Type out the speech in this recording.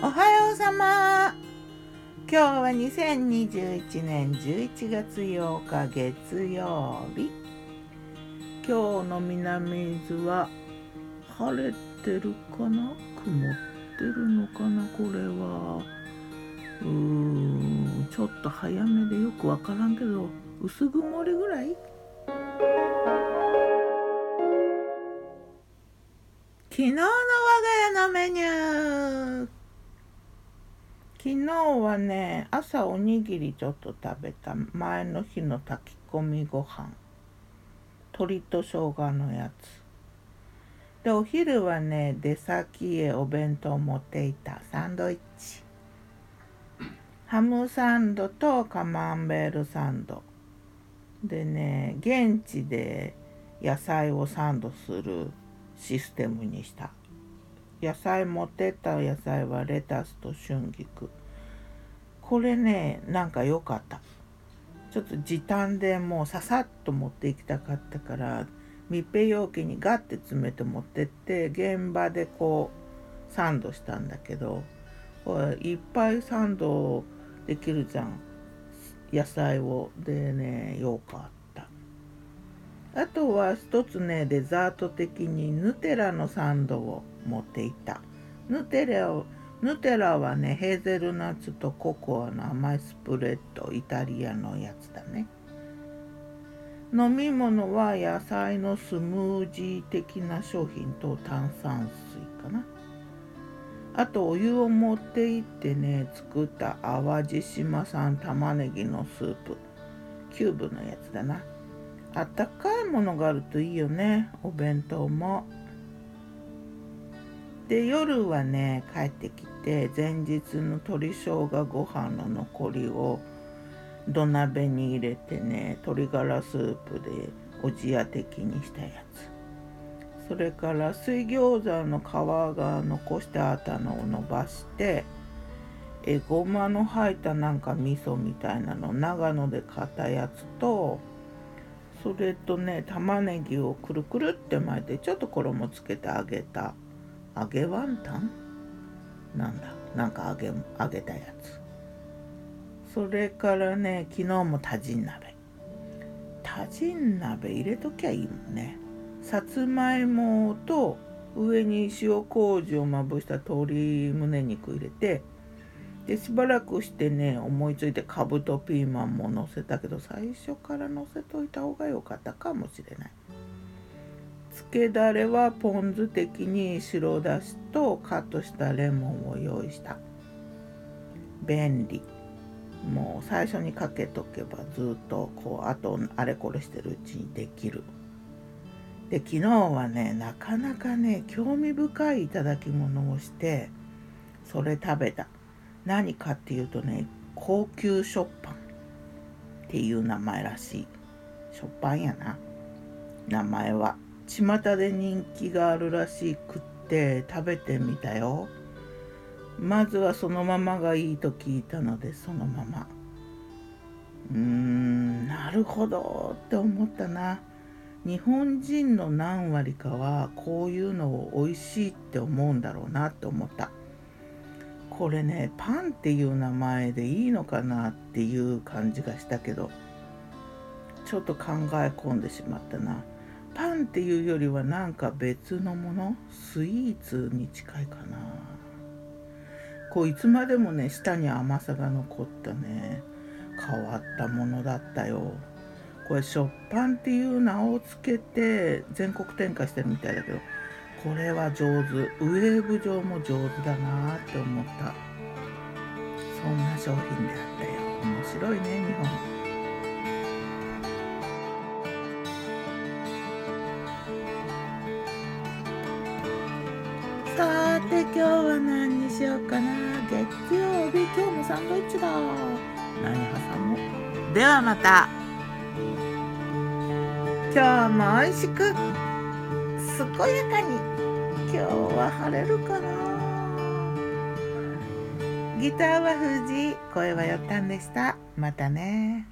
おはようさま。今日は2021年11月8日月曜日。今日の南伊豆は晴れてるかな？曇ってるのかな？これは。うーんちょっと早めでよくわからんけど薄曇りぐらい？昨日の我が家のメニュー。昨日はね朝おにぎりちょっと食べた前の日の炊き込みご飯。鶏と生姜のやつ。でお昼はね出先へお弁当持っていた。サンドイッチ。ハムサンドとカマンベールサンド。でね現地で野菜をサンドする。システムにした。野菜持ってった野菜はレタスと春菊。これねなんか良かった。ちょっと時短でもうささっと持っていきたかったから密閉容器にガッて詰めて持ってって現場でこうサンドしたんだけどいっぱいサンドできるじゃん。野菜を。でねよかった。あとは一つねデザート的にヌテラのサンドを持っていた。ヌテラをヌテラはねヘーゼルナッツとココアの甘いスプレッドイタリアのやつだね。飲み物は野菜のスムージー的な商品と炭酸水かな。あとお湯を持って行ってね作った淡路島産玉ねぎのスープ。キューブのやつだな。あったかいものがあるといいよね。お弁当も。で夜はね帰ってきて前日の鶏生姜ご飯の残りを土鍋に入れてね鶏ガラスープでおじや的にしたやつ。それから水餃子の皮が残してあたのを伸ばしてえごまの入ったなんか味噌みたいなの長野で買ったやつとそれとね玉ねぎをくるくるって巻いてちょっと衣つけて揚げた揚げワンタン？なんだ？なんか揚げ揚げたやつ。それからね昨日もタジン鍋。タジン鍋入れときゃいいもんね。さつまいもと上に塩麹をまぶした鶏胸肉入れてでしばらくしてね思いついてかぶとピーマンも乗せたけど最初から乗せといた方が良かったかもしれない。つけだれはポン酢的に白だしとカットしたレモンを用意した。便利。もう最初にかけとけばずっとこうあとあれこれしてるうちにできる。で昨日はねなかなかね興味深い頂き物をしてそれ食べた。何かっていうとね高級食パンっていう名前らしい食パンやな。名前は。巷で人気があるらしくって食べてみたよ。まずはそのままがいいと聞いたのでそのまま。うーんなるほどって思ったな。日本人の何割かはこういうのを美味しいって思うんだろうなって思った。これねパンっていう名前でいいのかなっていう感じがしたけどちょっと考え込んでしまったな。パンっていうよりはなんか別のもの？スイーツに近いかな。こういつまでもね舌に甘さが残ったね。変わったものだったよ。これ食パンっていう名をつけて全国展開してるみたいだけどこれは上手。ウェーブ上も上手だなって思った。そんな商品であったよ。面白いね日本。さて今日は何にしようかな。月曜日今日もサンドイッチだ。何挟も。ではまた。今日も美味しく。健やかに。今日は晴れるかな。ギターは藤井。声はよったんでした。またね。